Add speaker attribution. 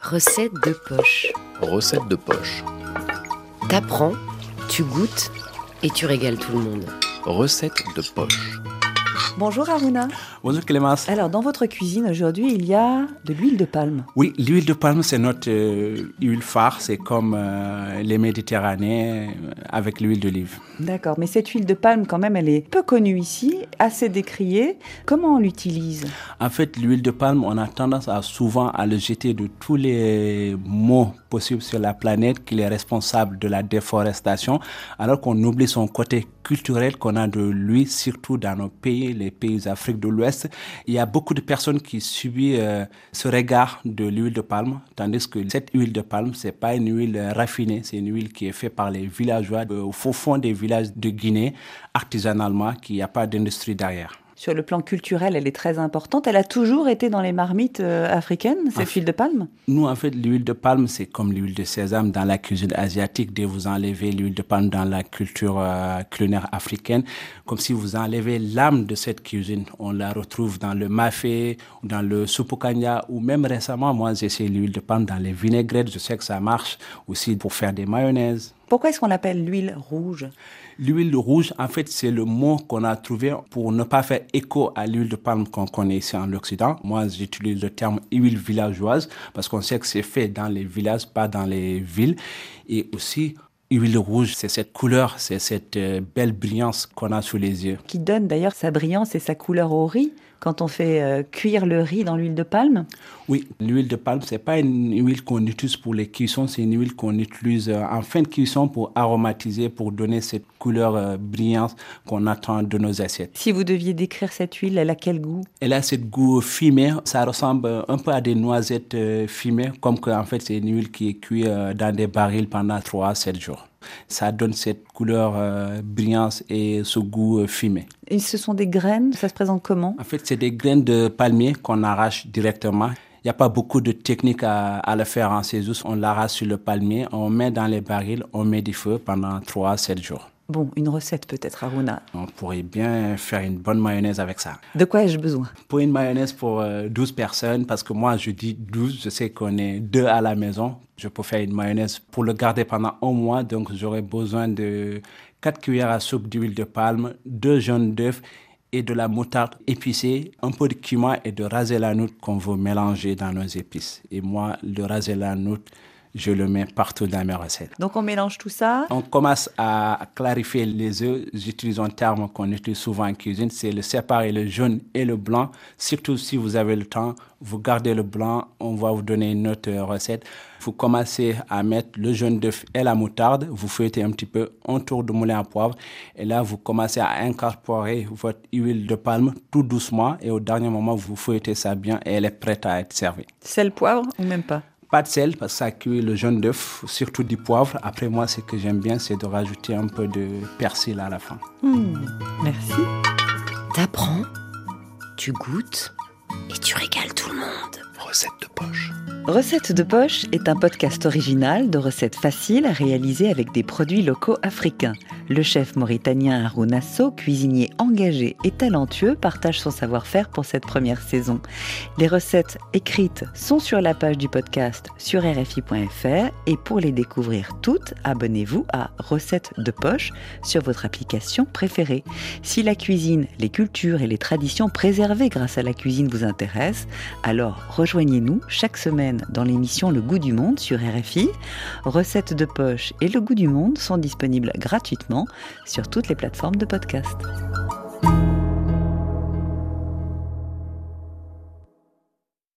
Speaker 1: Recette de poche.
Speaker 2: Recette de poche.
Speaker 1: T'apprends, tu goûtes et tu régales tout le monde.
Speaker 2: Recette de poche.
Speaker 3: Bonjour Aruna.
Speaker 4: Bonjour Clémence.
Speaker 3: Alors dans votre cuisine aujourd'hui il y a de l'huile de palme.
Speaker 4: Oui, l'huile de palme c'est notre euh, huile phare, c'est comme euh, les Méditerranéens euh, avec l'huile d'olive.
Speaker 3: D'accord, mais cette huile de palme quand même elle est peu connue ici, assez décriée. Comment on l'utilise?
Speaker 4: En fait l'huile de palme on a tendance à souvent à le jeter de tous les maux possibles sur la planète qu'il est responsable de la déforestation alors qu'on oublie son côté culturel qu'on a de lui surtout dans nos pays, les pays d'Afrique de l'Ouest. Il y a beaucoup de personnes qui subissent euh, ce regard de l'huile de palme, tandis que cette huile de palme, c'est pas une huile raffinée, c'est une huile qui est faite par les villageois euh, au fond des villages de Guinée, artisanalement, qui n'y a pas d'industrie derrière
Speaker 3: sur le plan culturel, elle est très importante. Elle a toujours été dans les marmites euh, africaines, cette huile de palme?
Speaker 4: Nous, en fait, l'huile de palme, c'est comme l'huile de sésame dans la cuisine asiatique. Dès vous enlevez l'huile de palme dans la culture euh, culinaire africaine, comme si vous enlevez l'âme de cette cuisine. On la retrouve dans le mafé, dans le soupokanya, ou même récemment, moi, j'ai essayé l'huile de palme dans les vinaigrettes. Je sais que ça marche aussi pour faire des mayonnaises.
Speaker 3: Pourquoi est-ce qu'on l'appelle l'huile rouge?
Speaker 4: L'huile rouge, en fait, c'est le mot qu'on a trouvé pour ne pas faire écho à l'huile de palme qu'on connaît ici en Occident. Moi, j'utilise le terme huile villageoise parce qu'on sait que c'est fait dans les villages, pas dans les villes. Et aussi, huile rouge, c'est cette couleur, c'est cette euh, belle brillance qu'on a sous les yeux.
Speaker 3: Qui donne d'ailleurs sa brillance et sa couleur au riz quand on fait euh, cuire le riz dans l'huile de palme?
Speaker 4: Oui, l'huile de palme, c'est pas une huile qu'on utilise pour les cuissons, c'est une huile qu'on utilise euh, en fin de cuisson pour aromatiser, pour donner cette couleur euh, brillante qu'on attend de nos assiettes.
Speaker 3: Si vous deviez décrire cette huile, elle a quel goût?
Speaker 4: Elle a ce goût fumé, ça ressemble un peu à des noisettes fumées, comme qu'en fait c'est une huile qui est cuite dans des barils pendant 3 à 7 jours ça donne cette couleur euh, brillante et ce goût euh, fumé.
Speaker 3: Et ce sont des graines, ça se présente comment?
Speaker 4: En fait, c'est des graines de palmier qu'on arrache directement. Il n'y a pas beaucoup de techniques à, le faire en ces On l'arrache sur le palmier, on met dans les barils, on met du feu pendant 3 à 7 jours.
Speaker 3: Bon, une recette peut-être, Aruna.
Speaker 4: On pourrait bien faire une bonne mayonnaise avec ça.
Speaker 3: De quoi ai-je besoin?
Speaker 4: Pour une mayonnaise pour 12 euh, personnes, parce que moi je dis 12, je sais qu'on est deux à la maison. Je peux faire une mayonnaise pour le garder pendant un mois, donc j'aurai besoin de 4 cuillères à soupe d'huile de palme, 2 jaunes d'œufs et de la moutarde épicée, un peu de cumin et de raser la qu'on veut mélanger dans nos épices. Et moi, le raser la je le mets partout dans mes recettes.
Speaker 3: Donc on mélange tout ça
Speaker 4: On commence à clarifier les œufs. J'utilise un terme qu'on utilise souvent en cuisine, c'est le séparer le jaune et le blanc. Surtout si vous avez le temps, vous gardez le blanc, on va vous donner une autre recette. Vous commencez à mettre le jaune d'œuf et la moutarde, vous fouettez un petit peu, un tour de moulin à poivre, et là vous commencez à incorporer votre huile de palme tout doucement, et au dernier moment vous fouettez ça bien et elle est prête à être servie.
Speaker 3: Sel, poivre ou même pas?
Speaker 4: Pas de sel parce que ça cuit le jaune d'œuf, surtout du poivre. Après moi, ce que j'aime bien, c'est de rajouter un peu de persil à la fin.
Speaker 3: Mmh, merci.
Speaker 1: T'apprends, tu goûtes et tu régales tout le monde.
Speaker 2: Recette de poche.
Speaker 3: Recette de poche est un podcast original de recettes faciles réalisées avec des produits locaux africains. Le chef mauritanien Haroun cuisinier engagé et talentueux, partage son savoir-faire pour cette première saison. Les recettes écrites sont sur la page du podcast sur rfi.fr et pour les découvrir toutes, abonnez-vous à Recettes de poche sur votre application préférée. Si la cuisine, les cultures et les traditions préservées grâce à la cuisine vous intéressent, alors rejoignez-nous chaque semaine dans l'émission Le goût du monde sur RFI. Recettes de poche et Le goût du monde sont disponibles gratuitement sur toutes les plateformes de podcast.